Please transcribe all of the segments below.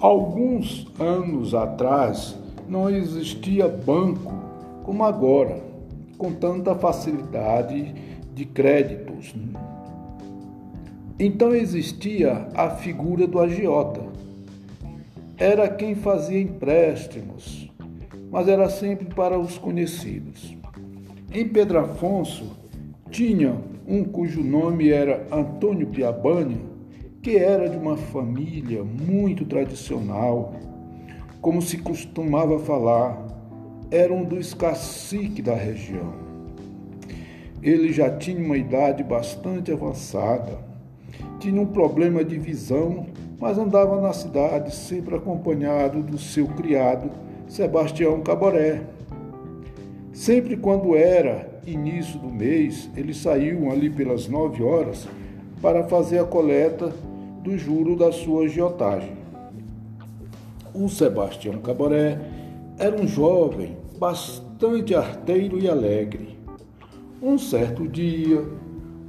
Alguns anos atrás não existia banco como agora, com tanta facilidade de créditos. Então existia a figura do agiota. Era quem fazia empréstimos, mas era sempre para os conhecidos. Em Pedro Afonso tinha um cujo nome era Antônio Piabanha, que era de uma família muito tradicional, como se costumava falar, era um dos caciques da região. Ele já tinha uma idade bastante avançada, tinha um problema de visão, mas andava na cidade sempre acompanhado do seu criado Sebastião Caboré. Sempre quando era início do mês, eles saíam ali pelas nove horas para fazer a coleta do juro da sua agiotagem. O Sebastião Caboré era um jovem bastante arteiro e alegre. Um certo dia,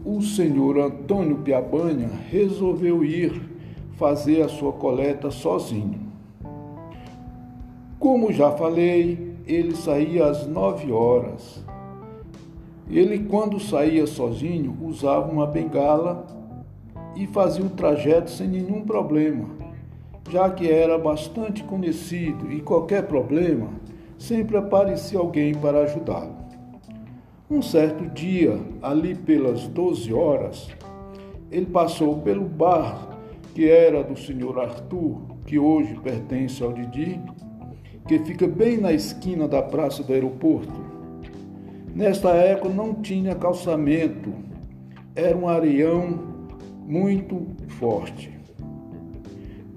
o senhor Antônio Piabanha resolveu ir fazer a sua coleta sozinho. Como já falei, ele saía às nove horas. Ele, quando saía sozinho, usava uma bengala e fazia o trajeto sem nenhum problema, já que era bastante conhecido e qualquer problema sempre aparecia alguém para ajudá-lo. Um certo dia, ali pelas 12 horas, ele passou pelo bar que era do senhor Arthur, que hoje pertence ao Didi, que fica bem na esquina da praça do aeroporto. Nesta época não tinha calçamento, era um areião muito forte.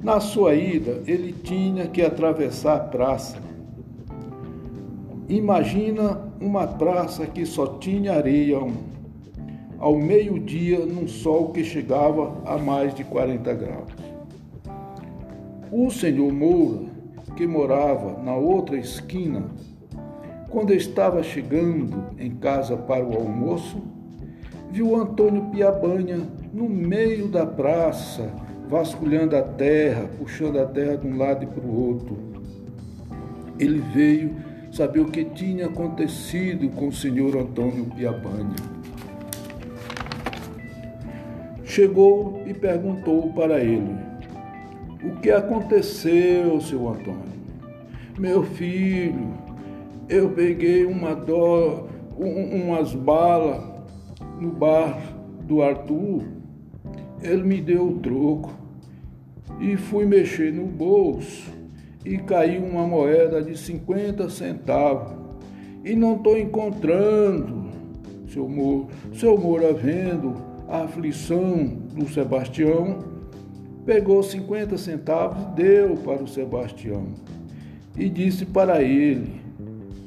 Na sua ida, ele tinha que atravessar a praça. Imagina uma praça que só tinha areia ao meio-dia num sol que chegava a mais de 40 graus. O senhor Moura, que morava na outra esquina, quando estava chegando em casa para o almoço, viu Antônio Piabanha no meio da praça, vasculhando a terra, puxando a terra de um lado e para o outro. Ele veio saber o que tinha acontecido com o senhor Antônio Piabanha. Chegou e perguntou para ele: O que aconteceu, seu Antônio? Meu filho, eu peguei uma dó, um, umas balas no bar do Arthur ele me deu o troco e fui mexer no bolso e caiu uma moeda de 50 centavos. E não estou encontrando, seu Moura. Seu Moura vendo a aflição do Sebastião, pegou 50 centavos e deu para o Sebastião. E disse para ele: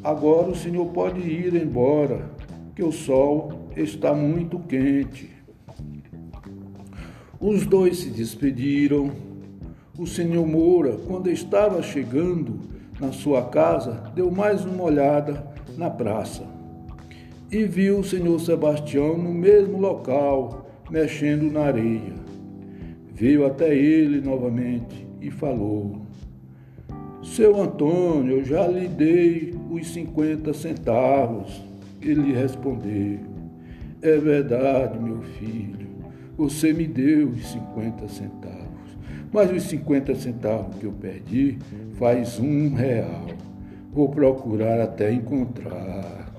Agora o senhor pode ir embora, que o sol está muito quente. Os dois se despediram. O senhor Moura, quando estava chegando na sua casa, deu mais uma olhada na praça e viu o senhor Sebastião no mesmo local, mexendo na areia. Veio até ele novamente e falou: Seu Antônio, eu já lhe dei os 50 centavos. Ele respondeu: É verdade, meu filho. Você me deu os 50 centavos, mas os 50 centavos que eu perdi faz um real. Vou procurar até encontrar.